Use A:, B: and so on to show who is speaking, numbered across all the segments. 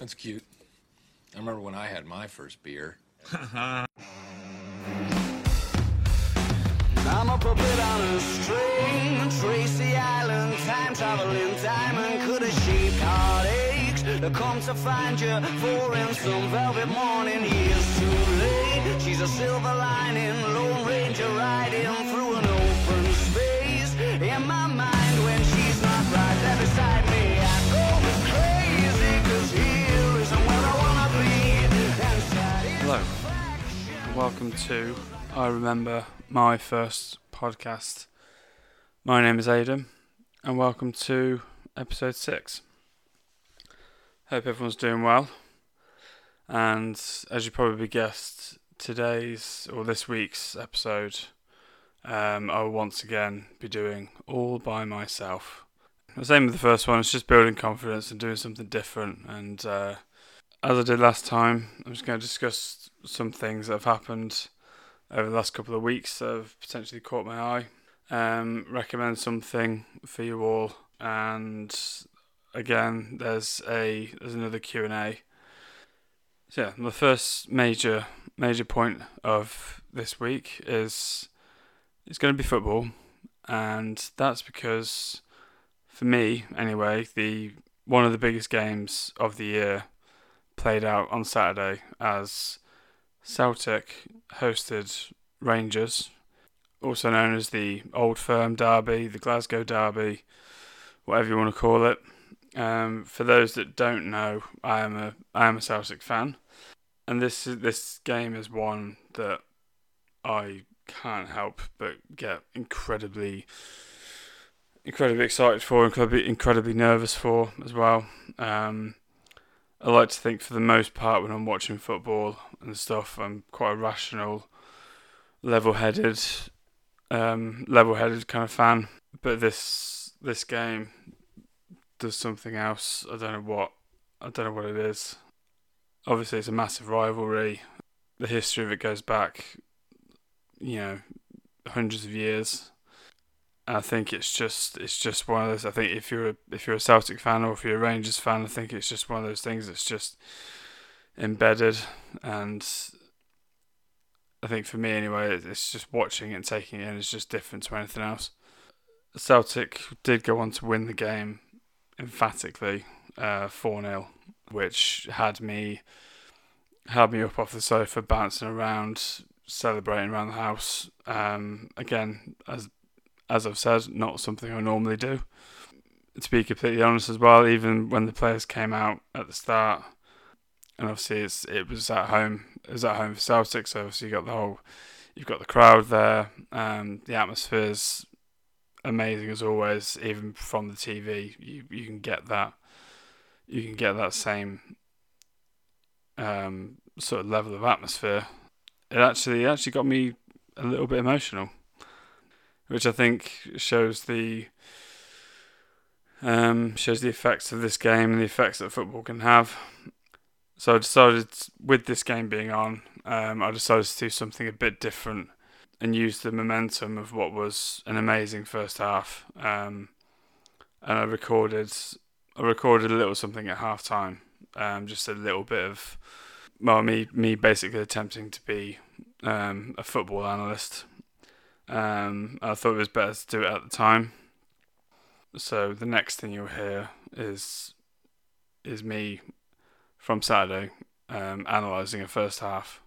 A: That's cute. I remember when I had my first beer.
B: I'm a puppet on a string, Tracy Island, time traveling diamond, could have shaped heartaches. Come to find you, for in some velvet morning, years too late. She's a silver lining, Lone Ranger riding
C: welcome to I Remember My First Podcast. My name is Adam, and welcome to episode 6. Hope everyone's doing well. And as you probably guessed, today's or this week's episode, um, I will once again be doing all by myself. The same with the first one, it's just building confidence and doing something different. And uh, as I did last time, I'm just going to discuss some things that have happened over the last couple of weeks that have potentially caught my eye. Um, recommend something for you all, and again, there's a there's another Q and A. So yeah, the first major major point of this week is it's going to be football, and that's because for me anyway, the one of the biggest games of the year played out on Saturday as Celtic hosted Rangers, also known as the Old Firm Derby, the Glasgow Derby, whatever you want to call it. Um, for those that don't know, I am a I am a Celtic fan, and this this game is one that I can't help but get incredibly incredibly excited for, incredibly incredibly nervous for as well. Um, I like to think, for the most part, when I'm watching football and stuff, I'm quite a rational, level-headed, um, level-headed kind of fan. But this this game does something else. I don't know what. I don't know what it is. Obviously, it's a massive rivalry. The history of it goes back, you know, hundreds of years. I think it's just it's just one of those. I think if you're a, if you're a Celtic fan or if you're a Rangers fan, I think it's just one of those things that's just embedded. And I think for me anyway, it's just watching it and taking it in is just different to anything else. Celtic did go on to win the game emphatically, four 0 which had me had me up off the sofa, bouncing around, celebrating around the house. Um, again, as as I've said, not something I normally do. To be completely honest as well, even when the players came out at the start, and obviously it's it was at home, it was at home for Celtic, so obviously you got the whole, you've got the crowd there, um, the atmosphere's amazing as always. Even from the TV, you you can get that, you can get that same, um, sort of level of atmosphere. It actually it actually got me a little bit emotional which I think shows the um, shows the effects of this game and the effects that football can have. So I decided, with this game being on, um, I decided to do something a bit different and use the momentum of what was an amazing first half. Um, and I recorded, I recorded a little something at half time, um, just a little bit of, well, me, me basically attempting to be um, a football analyst um, I thought it was better to do it at the time. So the next thing you'll hear is is me from Saturday um, analysing a first half.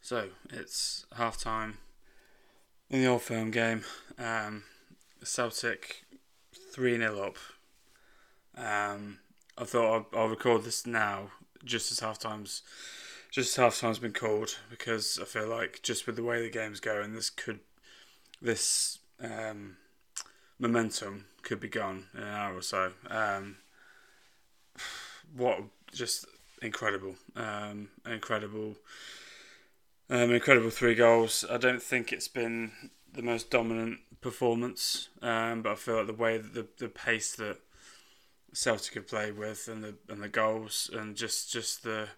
C: So it's half time in the old firm game. Um, Celtic 3 0 up. Um, I thought I'll, I'll record this now just as half time's just half time's been called because I feel like just with the way the game's going, this could this um, momentum could be gone in an hour or so. Um, what just incredible, um, incredible, um, incredible three goals. I don't think it's been the most dominant performance, um, but I feel like the way the the pace that Celtic have played with and the and the goals and just just the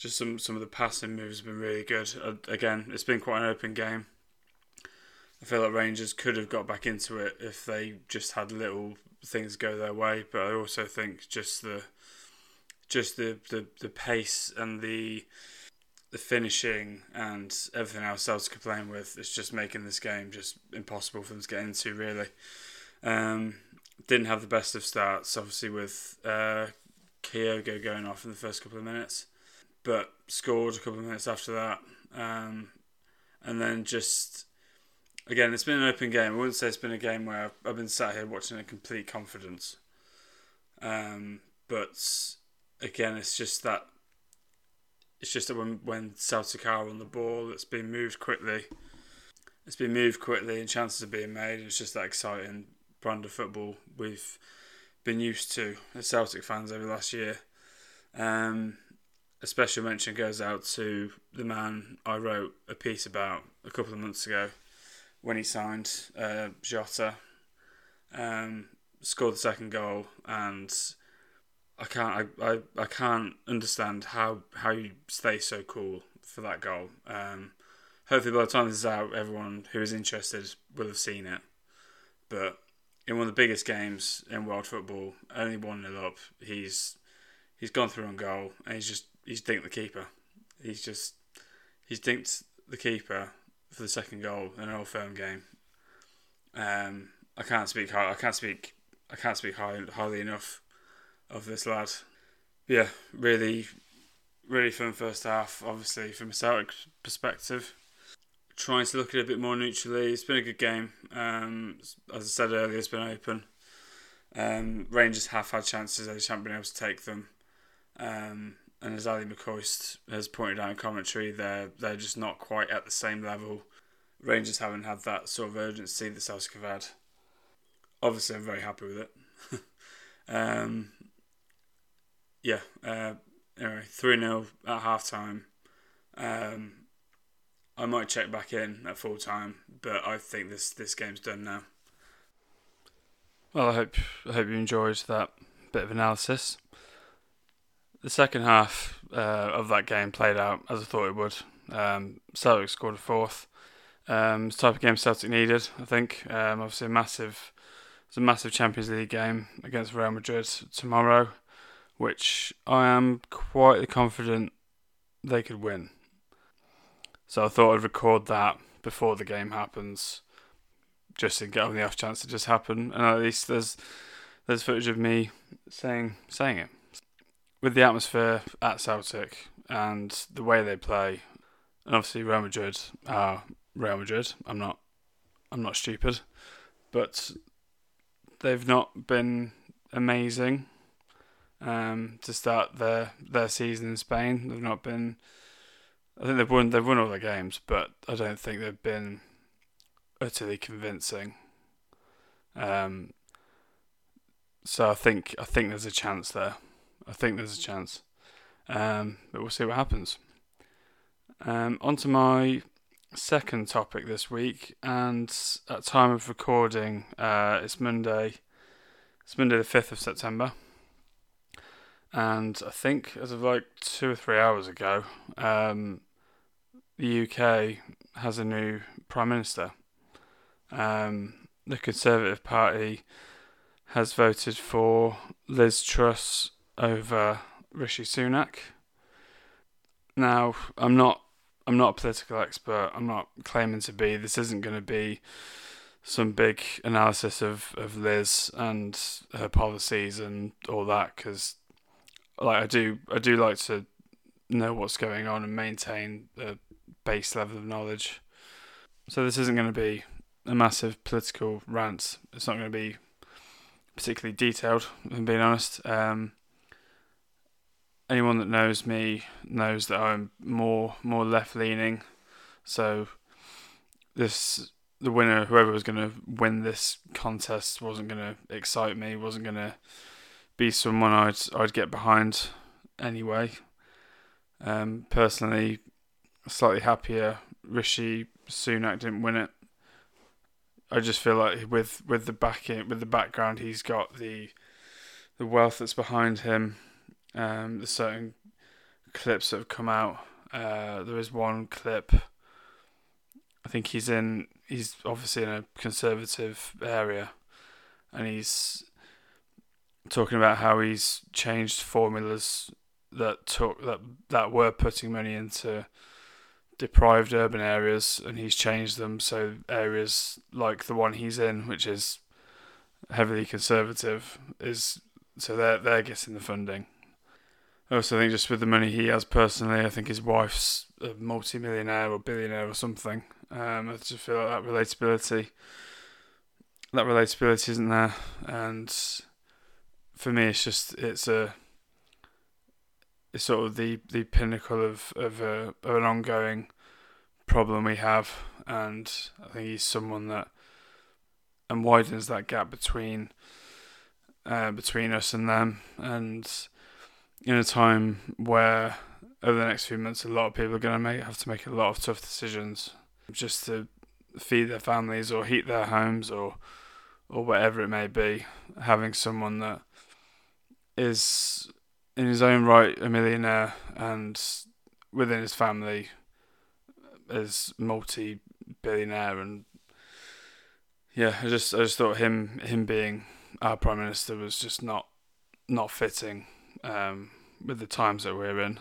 C: just some some of the passing moves have been really good. Uh, again, it's been quite an open game. I feel like Rangers could have got back into it if they just had little things go their way, but I also think just the just the, the, the pace and the the finishing and everything else Celtic are playing with is just making this game just impossible for them to get into. Really, um, didn't have the best of starts, obviously with uh, Kyogo going off in the first couple of minutes, but scored a couple of minutes after that, um, and then just again, it's been an open game. I wouldn't say it's been a game where I've, I've been sat here watching in complete confidence. Um, but again, it's just that it's just that when when Celtic are on the ball, it's been moved quickly. It's been moved quickly, and chances are being made. It's just that exciting brand of football we've been used to as Celtic fans over the last year. Um, a special mention goes out to the man I wrote a piece about a couple of months ago when he signed uh, Jota. Um, scored the second goal, and I can't I, I, I can't understand how how you stay so cool for that goal. Um, hopefully, by the time this is out, everyone who is interested will have seen it. But in one of the biggest games in world football, only one 0 up, he's he's gone through on goal, and he's just he's dinked the keeper. He's just he's dinked the keeper for the second goal in an old firm game. Um, I can't speak high, I can't speak I can't speak high, highly enough of this lad. Yeah, really, really fun first half. Obviously, from a Celtic perspective, trying to look at it a bit more neutrally. It's been a good game. Um, as I said earlier, it's been open. Um, Rangers have had chances, they just haven't been able to take them. Um, and as Ali McCoist has pointed out in commentary, they're they're just not quite at the same level. Rangers haven't had that sort of urgency that Celtic have had. Obviously, I'm very happy with it. um, yeah, uh, anyway, 3 0 at half time. Um, I might check back in at full time, but I think this, this game's done now. Well, I hope I hope you enjoyed that bit of analysis. The second half uh, of that game played out as I thought it would. Um, Celtic scored a fourth. Um, it's the type of game Celtic needed, I think. Um, obviously, a massive it's a massive Champions League game against Real Madrid tomorrow, which I am quite confident they could win. So I thought I'd record that before the game happens, just to get on the off chance it just happened, And at least there's there's footage of me saying saying it. With the atmosphere at Celtic and the way they play, and obviously Real Madrid are Real Madrid. I'm not I'm not stupid, but they've not been amazing um, to start their their season in Spain. They've not been. I think they've won. They've won all their games, but I don't think they've been utterly convincing. Um, so I think I think there's a chance there. I think there's a chance, um, but we'll see what happens. Um, on to my second topic this week, and at time of recording, uh, it's Monday. It's Monday the fifth of September, and I think as of like two or three hours ago, um, the UK has a new prime minister. Um, the Conservative Party has voted for Liz Truss over Rishi Sunak. Now, I'm not I'm not a political expert. I'm not claiming to be. This isn't going to be some big analysis of, of Liz and her policies and all that because like I do I do like to know what's going on and maintain a base level of knowledge. So this isn't going to be a massive political rant. It's not going to be particularly detailed, if I'm being honest. Um, anyone that knows me knows that I'm more more left leaning. So this the winner, whoever was going to win this contest, wasn't going to excite me. wasn't going to be someone I'd I'd get behind anyway. Um, personally, slightly happier Rishi Sunak didn't win it. I just feel like with with the backing with the background he's got the the wealth that's behind him um, there's certain clips that have come out. Uh, there is one clip. I think he's in. He's obviously in a conservative area, and he's talking about how he's changed formulas that took that that were putting money into deprived urban areas, and he's changed them so areas like the one he's in, which is heavily conservative, is so they're they're getting the funding. I think just with the money he has personally, I think his wife's a multi-millionaire or billionaire or something. Um, I just feel like that relatability, that relatability isn't there, and for me, it's just it's a it's sort of the, the pinnacle of of, a, of an ongoing problem we have, and I think he's someone that and widens that gap between uh, between us and them, and in a time where over the next few months, a lot of people are going to make have to make a lot of tough decisions just to feed their families or heat their homes or or whatever it may be. Having someone that is in his own right a millionaire and within his family is multi billionaire and yeah, I just I just thought him him being our prime minister was just not not fitting um, with the times that we're in.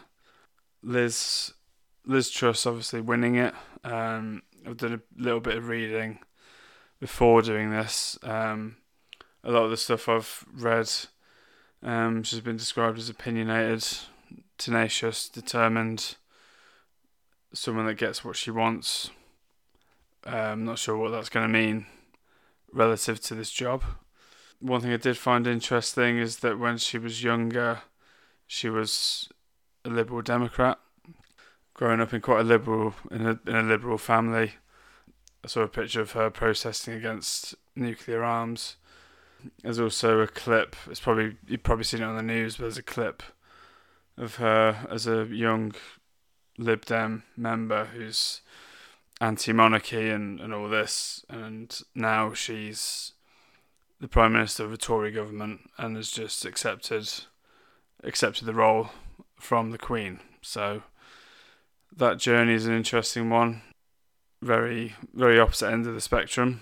C: Liz Liz Truss obviously winning it. Um, I've done a little bit of reading before doing this. Um, a lot of the stuff I've read, um, she's been described as opinionated, tenacious, determined, someone that gets what she wants. I'm um, not sure what that's going to mean relative to this job. One thing I did find interesting is that when she was younger, she was a liberal Democrat, growing up in quite a liberal in a in a liberal family. I saw a picture of her protesting against nuclear arms. There's also a clip. It's probably you've probably seen it on the news. But there's a clip of her as a young Lib Dem member who's anti-monarchy and, and all this, and now she's the prime minister of a Tory government and has just accepted accepted the role from the Queen. So that journey is an interesting one. Very very opposite end of the spectrum.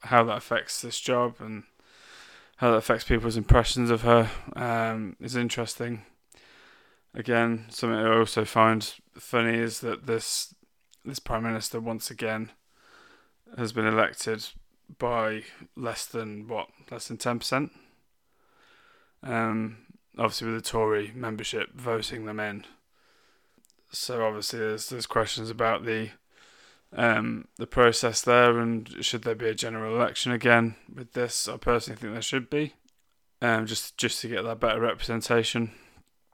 C: How that affects this job and how that affects people's impressions of her um, is interesting. Again, something I also find funny is that this this prime minister once again has been elected by less than what less than ten percent. Um, obviously with the Tory membership voting them in. So obviously there's there's questions about the um, the process there and should there be a general election again with this? I personally think there should be, um, just just to get that better representation.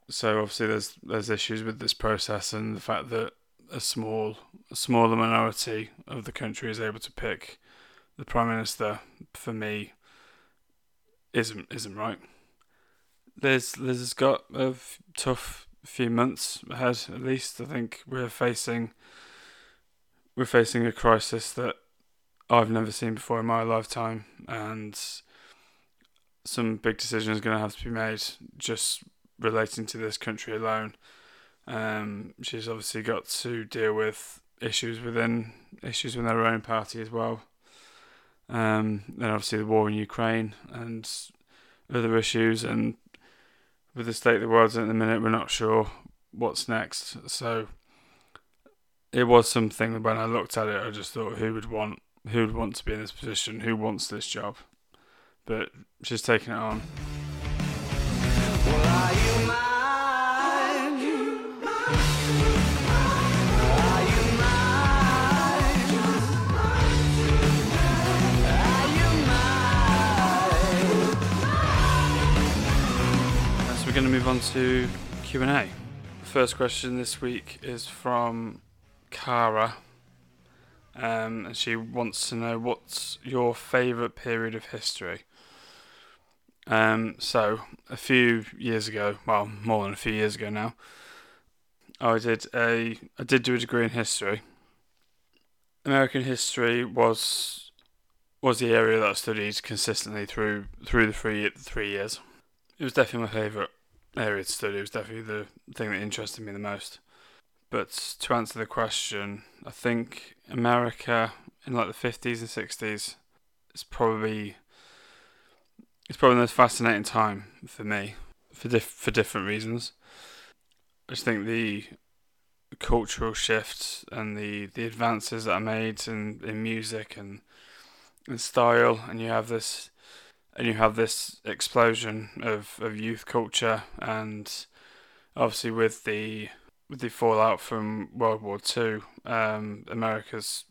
C: So obviously there's there's issues with this process and the fact that a small a smaller minority of the country is able to pick the prime minister for me isn't isn't right. Liz Liz has got a tough few months ahead at least. I think we're facing we're facing a crisis that I've never seen before in my lifetime and some big decisions are going to have to be made just relating to this country alone. Um, she's obviously got to deal with issues within issues within her own party as well. Um, then obviously the war in Ukraine and other issues, and with the state of the world at the minute, we're not sure what's next. So it was something when I looked at it, I just thought, who would want who would want to be in this position? Who wants this job? But she's taking it on. On to Q&A. First question this week is from Cara. Um, and she wants to know what's your favourite period of history. Um, so a few years ago, well, more than a few years ago now, I did a I did do a degree in history. American history was was the area that I studied consistently through through the three three years. It was definitely my favourite area to study was definitely the thing that interested me the most. But to answer the question, I think America in like the fifties and sixties is probably it's probably the most fascinating time for me. for diff- for different reasons. I just think the cultural shifts and the, the advances that are made in, in music and and style, and you have this and you have this explosion of, of youth culture, and obviously with the with the fallout from World War Two, um, America's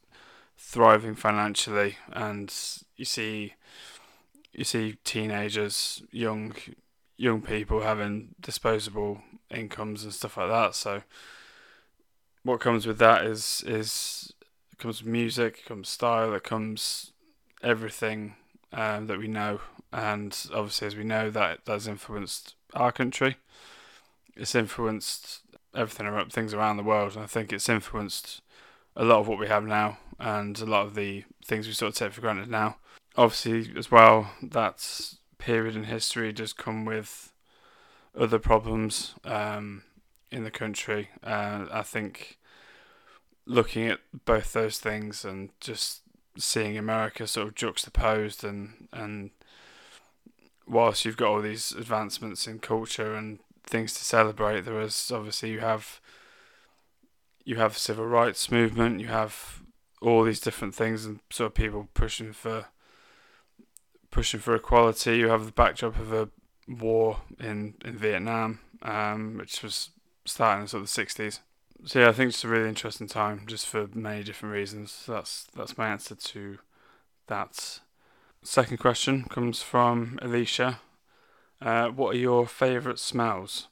C: thriving financially, and you see you see teenagers, young young people having disposable incomes and stuff like that. So what comes with that is is comes music, comes style, it comes everything um, that we know, and obviously as we know that that's influenced our country. It's influenced everything around things around the world, and I think it's influenced a lot of what we have now, and a lot of the things we sort of take for granted now. Obviously, as well, that period in history does come with other problems um, in the country. Uh, I think looking at both those things and just seeing America sort of juxtaposed and and whilst you've got all these advancements in culture and things to celebrate, there is obviously you have you have civil rights movement, you have all these different things and sort of people pushing for pushing for equality. You have the backdrop of a war in in Vietnam, um, which was starting in sort of the sixties. So yeah, I think it's a really interesting time, just for many different reasons. So that's that's my answer to that. Second question comes from Alicia. Uh, what are your favourite smells?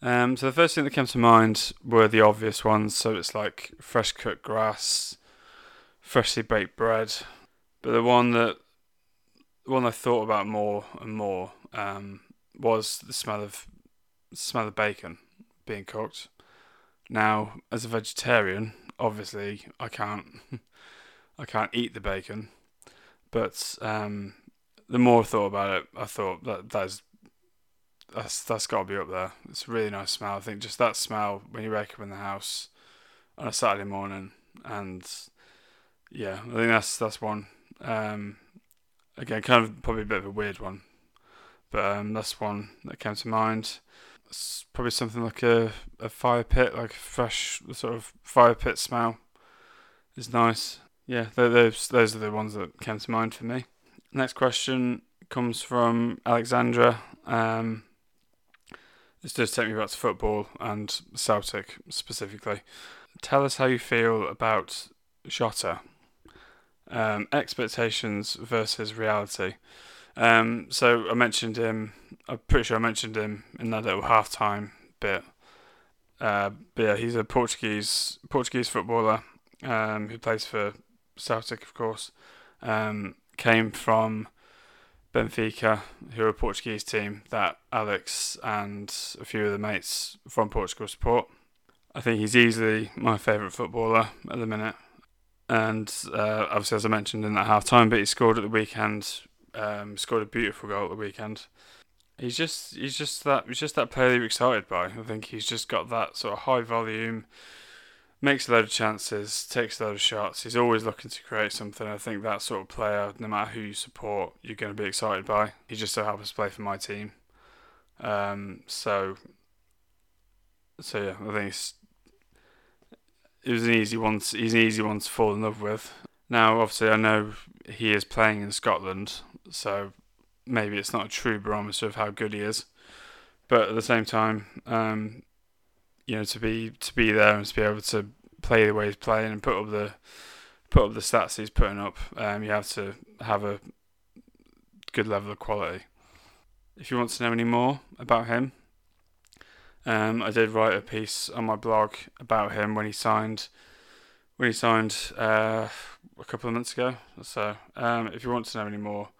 C: Um, so the first thing that came to mind were the obvious ones. So it's like fresh cut grass, freshly baked bread. But the one that one I thought about more and more um, was the smell of smell of bacon being cooked. Now, as a vegetarian, obviously I can't I can't eat the bacon, but um, the more I thought about it, I thought that that's that's that's got to be up there. It's a really nice smell. I think just that smell when you wake up in the house on a Saturday morning, and yeah, I think that's that's one. Um, again, kind of probably a bit of a weird one, but um, that's one that came to mind. It's probably something like a, a fire pit, like a fresh sort of fire pit smell. Is nice. Yeah, those those are the ones that came to mind for me. Next question comes from Alexandra. Um, this does take me back to football and Celtic specifically. Tell us how you feel about Jota. Um, expectations versus reality. Um, so I mentioned him. I'm pretty sure I mentioned him in that little halftime bit. Uh, but yeah, he's a Portuguese Portuguese footballer um, who plays for Celtic, of course. Um, came from Benfica, who are a Portuguese team that Alex and a few of the mates from Portugal support. I think he's easily my favourite footballer at the minute. And uh, obviously, as I mentioned in that half time, but he scored at the weekend, um, scored a beautiful goal at the weekend. He's just he's just that he's just that player you're excited by. I think he's just got that sort of high volume, makes a load of chances, takes a load of shots. He's always looking to create something. I think that sort of player, no matter who you support, you're going to be excited by. He just so happens to play for my team. Um, so, so yeah, I think it's, it was an easy one. To, he's an easy one to fall in love with. Now, obviously, I know he is playing in Scotland, so maybe it's not a true barometer of how good he is. But at the same time, um, you know, to be to be there and to be able to play the way he's playing and put up the put up the stats he's putting up, um, you have to have a good level of quality. If you want to know any more about him, um, I did write a piece on my blog about him when he signed when he signed uh, a couple of months ago. So um, if you want to know any more,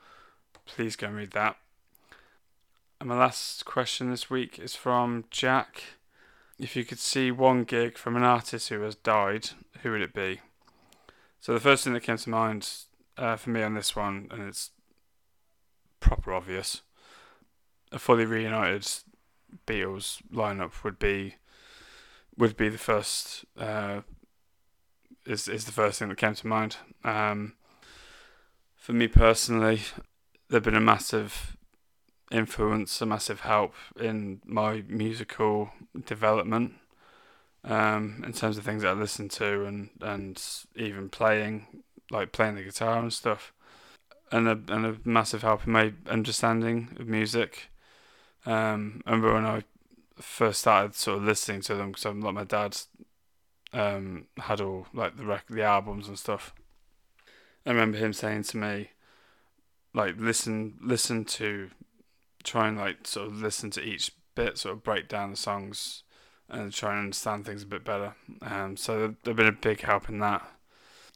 C: please go and read that. And my last question this week is from Jack. If you could see one gig from an artist who has died, who would it be? So the first thing that came to mind uh, for me on this one, and it's proper obvious, a fully reunited Beatles lineup would be would be the first uh, is is the first thing that came to mind. Um, for me personally, there've been a massive influence, a massive help in my musical development. Um, in terms of things that I listen to and and even playing, like playing the guitar and stuff, and a and a massive help in my understanding of music. Um, I remember when I first started sort of listening to them because like my dad um, had all like the rec- the albums and stuff. I remember him saying to me, like listen listen to, try and like sort of listen to each bit, sort of break down the songs, and try and understand things a bit better. Um, so they've been a big help in that,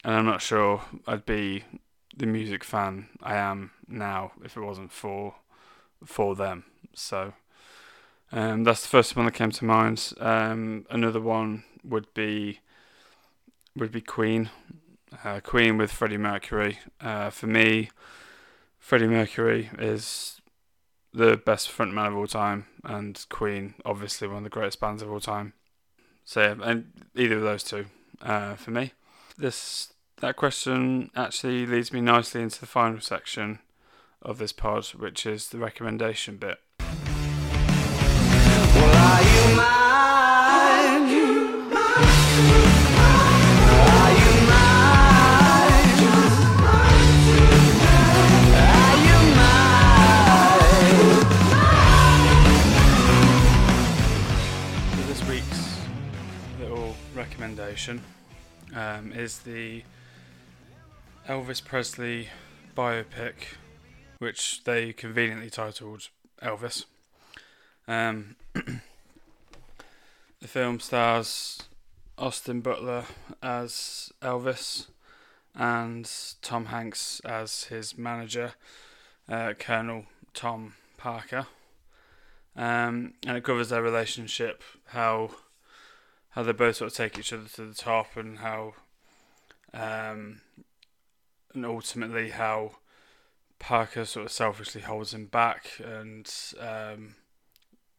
C: and I'm not sure I'd be the music fan I am now if it wasn't for for them. So um, that's the first one that came to mind. Um, another one would be would be Queen. Uh, Queen with Freddie Mercury. Uh, for me, Freddie Mercury is the best frontman of all time, and Queen, obviously one of the greatest bands of all time. So, yeah, and either of those two uh, for me. This that question actually leads me nicely into the final section of this pod, which is the recommendation bit. Um, is the Elvis Presley biopic, which they conveniently titled Elvis. Um, the film stars Austin Butler as Elvis and Tom Hanks as his manager, uh, Colonel Tom Parker. Um, and it covers their relationship, how how they both sort of take each other to the top, and how um, and ultimately how Parker sort of selfishly holds him back, and um,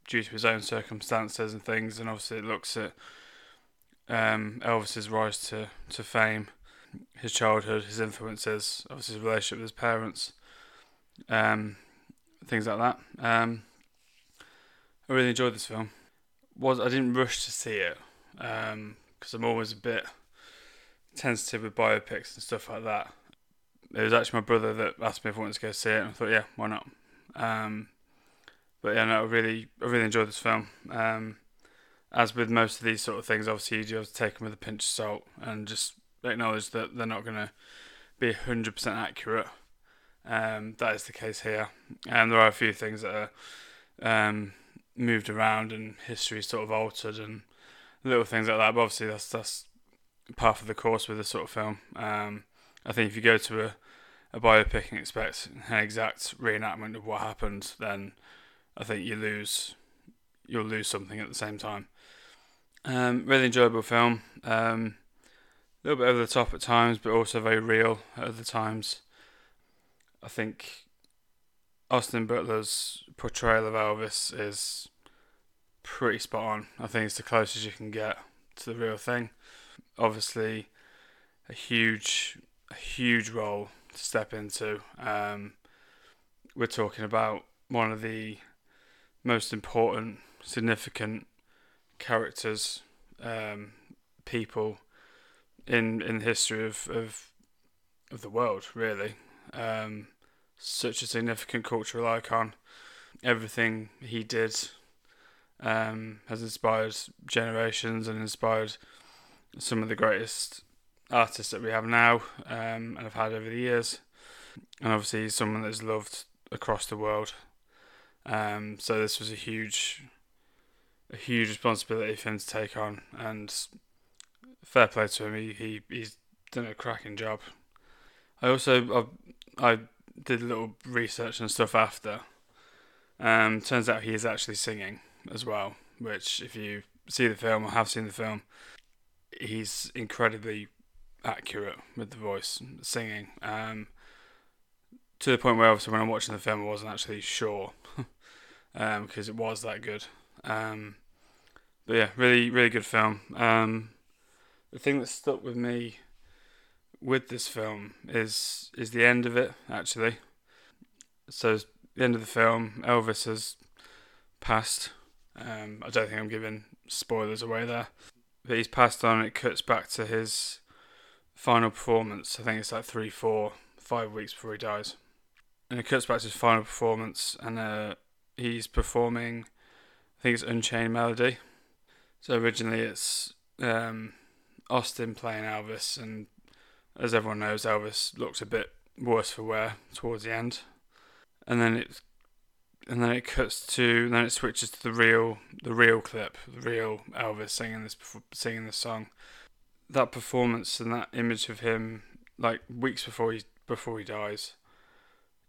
C: due to his own circumstances and things, and obviously it looks at um, Elvis's rise to, to fame, his childhood, his influences, obviously his relationship with his parents, um, things like that. Um, I really enjoyed this film. Was I didn't rush to see it because I'm always a bit tentative with biopics and stuff like that. It was actually my brother that asked me if I wanted to go see it, and I thought, yeah, why not? Um, but yeah, no, I really, I really enjoyed this film. Um, as with most of these sort of things, obviously you do have to take them with a pinch of salt and just acknowledge that they're not going to be hundred percent accurate. Um, that is the case here, and there are a few things that are um, moved around and history sort of altered and little things like that. But obviously that's that's part of the course with this sort of film. Um, I think if you go to a, a biopic and expect an exact reenactment of what happened, then I think you lose you'll lose something at the same time. Um, really enjoyable film. Um, a little bit over the top at times, but also very real at other times. I think Austin Butler's portrayal of Elvis is pretty spot on. I think it's the closest you can get to the real thing. Obviously, a huge, a huge role to step into. Um, we're talking about one of the most important, significant characters, um, people in in the history of of, of the world. Really, um, such a significant cultural icon. Everything he did um, has inspired generations and inspired some of the greatest artists that we have now um, and have had over the years. And obviously, he's someone that's loved across the world. Um, so this was a huge, a huge responsibility for him to take on, and fair play to him. He, he he's done a cracking job. I also I, I did a little research and stuff after. Um, turns out he is actually singing as well, which if you see the film or have seen the film, he's incredibly accurate with the voice singing. Um, to the point where obviously when I'm watching the film, I wasn't actually sure because um, it was that good. Um, but yeah, really, really good film. Um, the thing that stuck with me with this film is is the end of it actually. So the end of the film, Elvis has passed. Um, I don't think I'm giving spoilers away there, but he's passed on. It cuts back to his final performance. I think it's like three, four, five weeks before he dies, and it cuts back to his final performance, and uh, he's performing. I think it's Unchained Melody. So originally it's um, Austin playing Elvis, and as everyone knows, Elvis looks a bit worse for wear towards the end, and then it and then it cuts to then it switches to the real the real clip, the real Elvis singing this singing this song. That performance and that image of him, like weeks before he before he dies,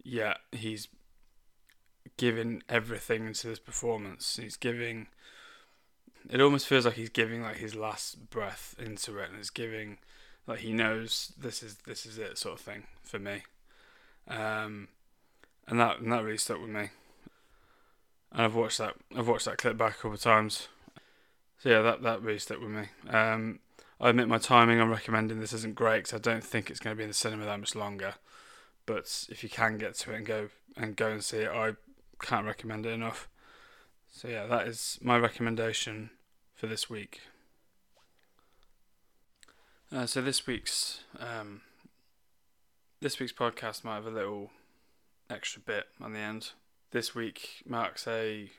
C: yeah, he's giving everything into this performance. He's giving. It almost feels like he's giving like his last breath into it, and he's giving like he knows this is this is it sort of thing for me. Um, and that and that really stuck with me. And I've watched that I've watched that clip back a couple of times. So yeah, that that really stuck with me. Um, I admit my timing on recommending this isn't great because I don't think it's going to be in the cinema that much longer. But if you can get to it and go and go and see it, I can't recommend it enough. So yeah, that is my recommendation for this week. Uh, so this week's um, this week's podcast might have a little extra bit on the end. This week marks a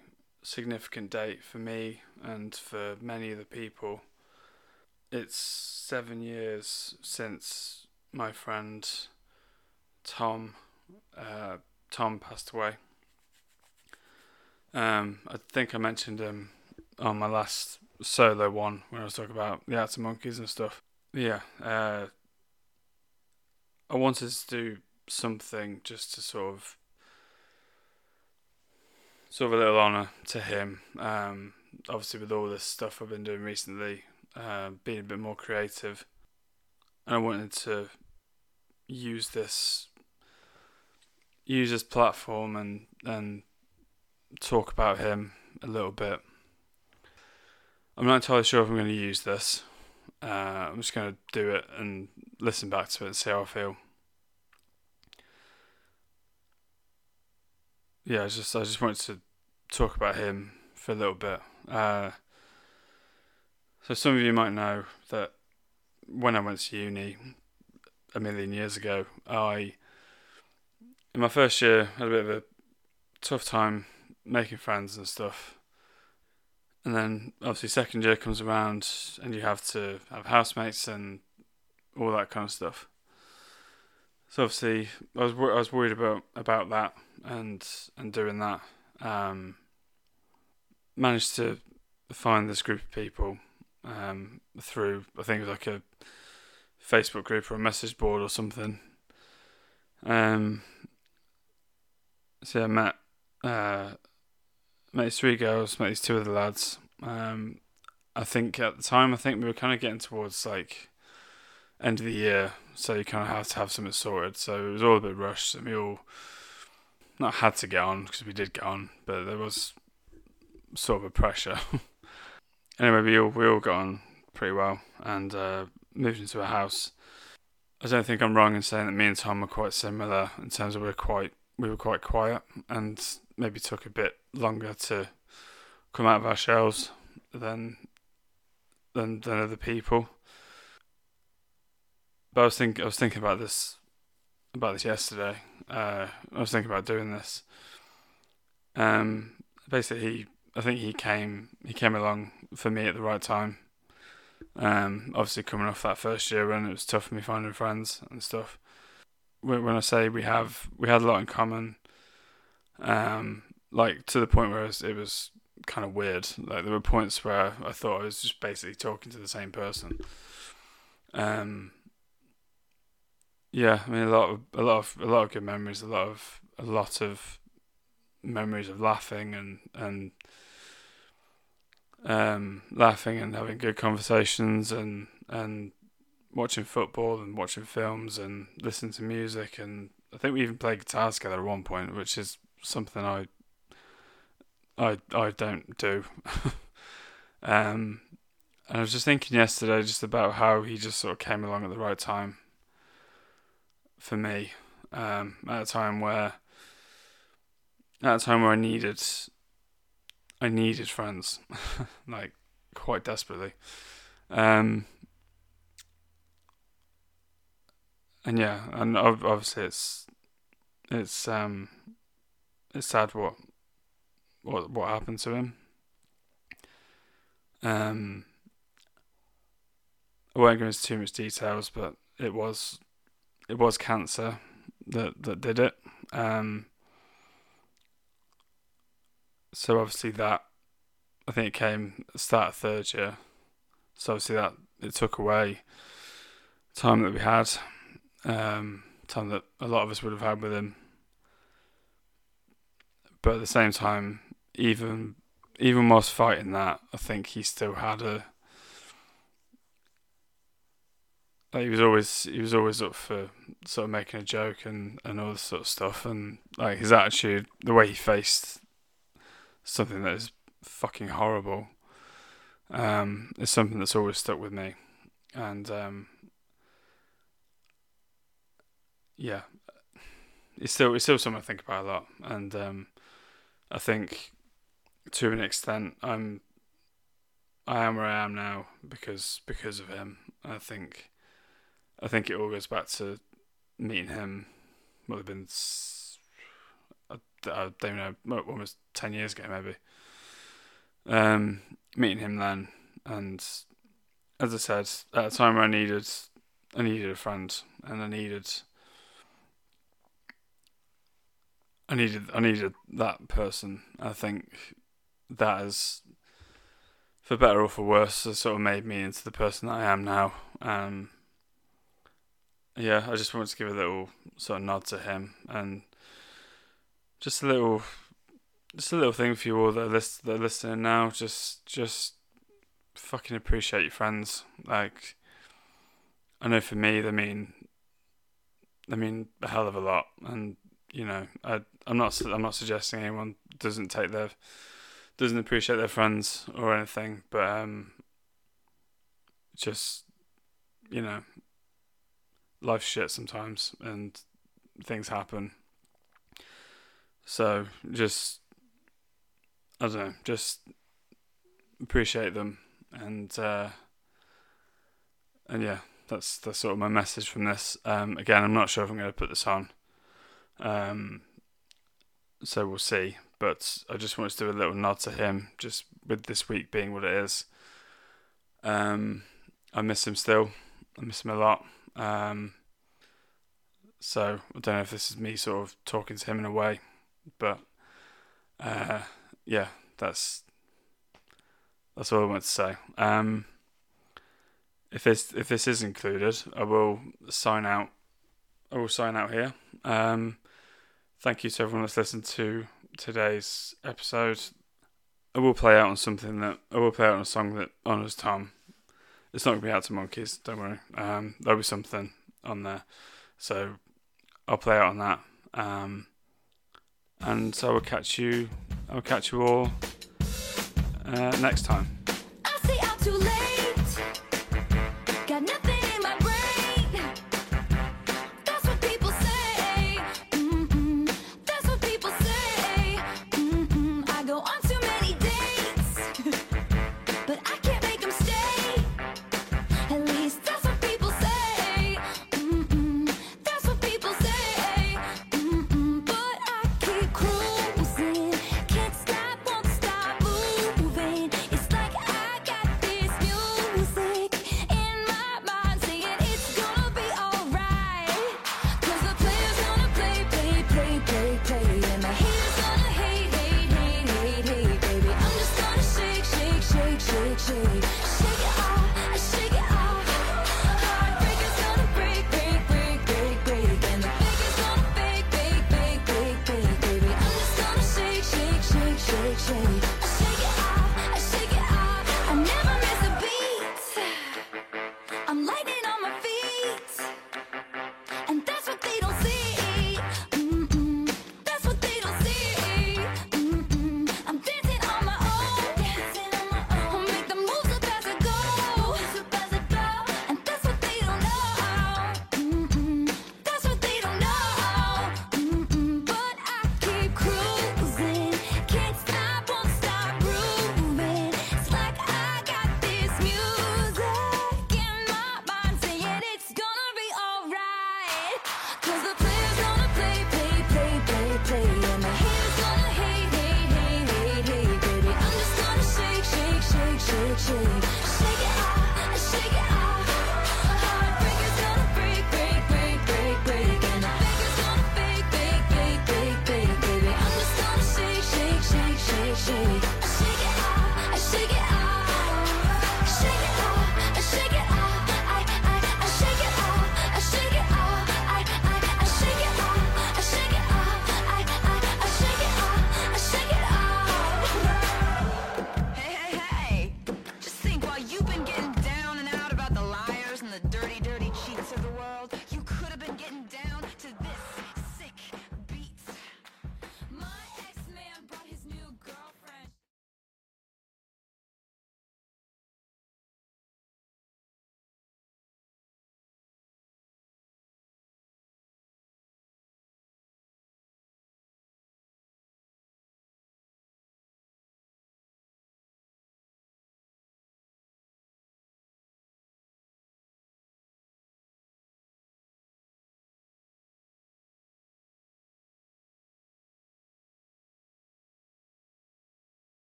C: significant date for me and for many of the people. It's seven years since my friend Tom uh, Tom passed away. Um, I think I mentioned him on my last solo one when I was talking about the Arctic Monkeys and stuff. Yeah, uh, I wanted to do something just to sort of sort of a little honour to him. Um, obviously, with all this stuff I've been doing recently, uh, being a bit more creative, and I wanted to use this use this platform and and talk about him a little bit. I'm not entirely sure if I'm going to use this. Uh, I'm just going to do it and listen back to it and see how I feel. Yeah, I just I just wanted to talk about him for a little bit. Uh, so some of you might know that when I went to uni a million years ago, I in my first year had a bit of a tough time making friends and stuff. And then obviously second year comes around and you have to have housemates and all that kind of stuff. So obviously I was I was worried about about that and and doing that. Um, managed to find this group of people um, through I think it was like a Facebook group or a message board or something. Um, so I met uh, met these three girls, met these two other lads. Um, I think at the time, I think we were kind of getting towards like end of the year, so you kind of have to have something sorted. So it was all a bit rushed, and we all not had to get on because we did get on, but there was sort of a pressure. anyway, we all we all got on pretty well and uh, moved into a house. I don't think I'm wrong in saying that me and Tom are quite similar in terms of we're quite we were quite quiet and maybe took a bit longer to come out of our shells than than than other people. But I was think I was thinking about this about this yesterday. Uh, I was thinking about doing this. Um, basically, he, I think he came he came along for me at the right time. Um, obviously coming off that first year when it was tough for me finding friends and stuff when I say we have we had a lot in common, um, like to the point where it was, it was kind of weird. Like there were points where I thought I was just basically talking to the same person. Um, yeah, I mean a lot of a lot of a lot of good memories, a lot of a lot of memories of laughing and and um, laughing and having good conversations and and watching football and watching films and listening to music and I think we even played guitar together at one point, which is something I I I don't do. um, and I was just thinking yesterday just about how he just sort of came along at the right time for me. Um, at a time where at a time where I needed, I needed friends, like quite desperately. Um, and yeah, and obviously it's it's um it's sad what what what happened to him. Um, I won't go into too much details, but it was it was cancer that that did it. Um, so obviously that I think it came start of third year. So obviously that it took away time that we had, um, time that a lot of us would have had with him. But at the same time, even even whilst fighting that, I think he still had a like he was always he was always up for sort of making a joke and and all this sort of stuff and like his attitude the way he faced something that is fucking horrible um is something that's always stuck with me. And um yeah it's still it's still something I think about a lot. And um I think to an extent I'm I am where I am now because because of him. I think I think it all goes back to meeting him. Well, have been I, don't know, almost ten years ago maybe. Um, meeting him then, and as I said, at a time I needed, I needed a friend, and I needed, I needed, I needed that person. I think that has, for better or for worse, has sort of made me into the person that I am now. Um, yeah, I just wanted to give a little sort of nod to him and just a little, just a little thing for you all that are, list, that are listening now. Just, just fucking appreciate your friends. Like, I know for me, they mean, they mean a hell of a lot. And you know, I, I'm not, I'm not suggesting anyone doesn't take their, doesn't appreciate their friends or anything, but um, just, you know, life's shit sometimes and things happen. So just I don't know, just appreciate them and uh, and yeah, that's that's sort of my message from this. Um, again, I'm not sure if I'm going to put this on, um, so we'll see. But I just wanted to do a little nod to him, just with this week being what it is. Um, I miss him still. I miss him a lot. Um, so I don't know if this is me sort of talking to him in a way, but uh, yeah, that's that's all I want to say. Um, if this if this is included, I will sign out. I will sign out here. Um, thank you to everyone that's listened to today's episode. I will play out on something that I will play out on a song that honors Tom. It's not gonna be Arctic Monkeys, don't worry. Um, there'll be something on there. So I'll play out on that. Um, and so I will catch you. I will catch you all uh, next time.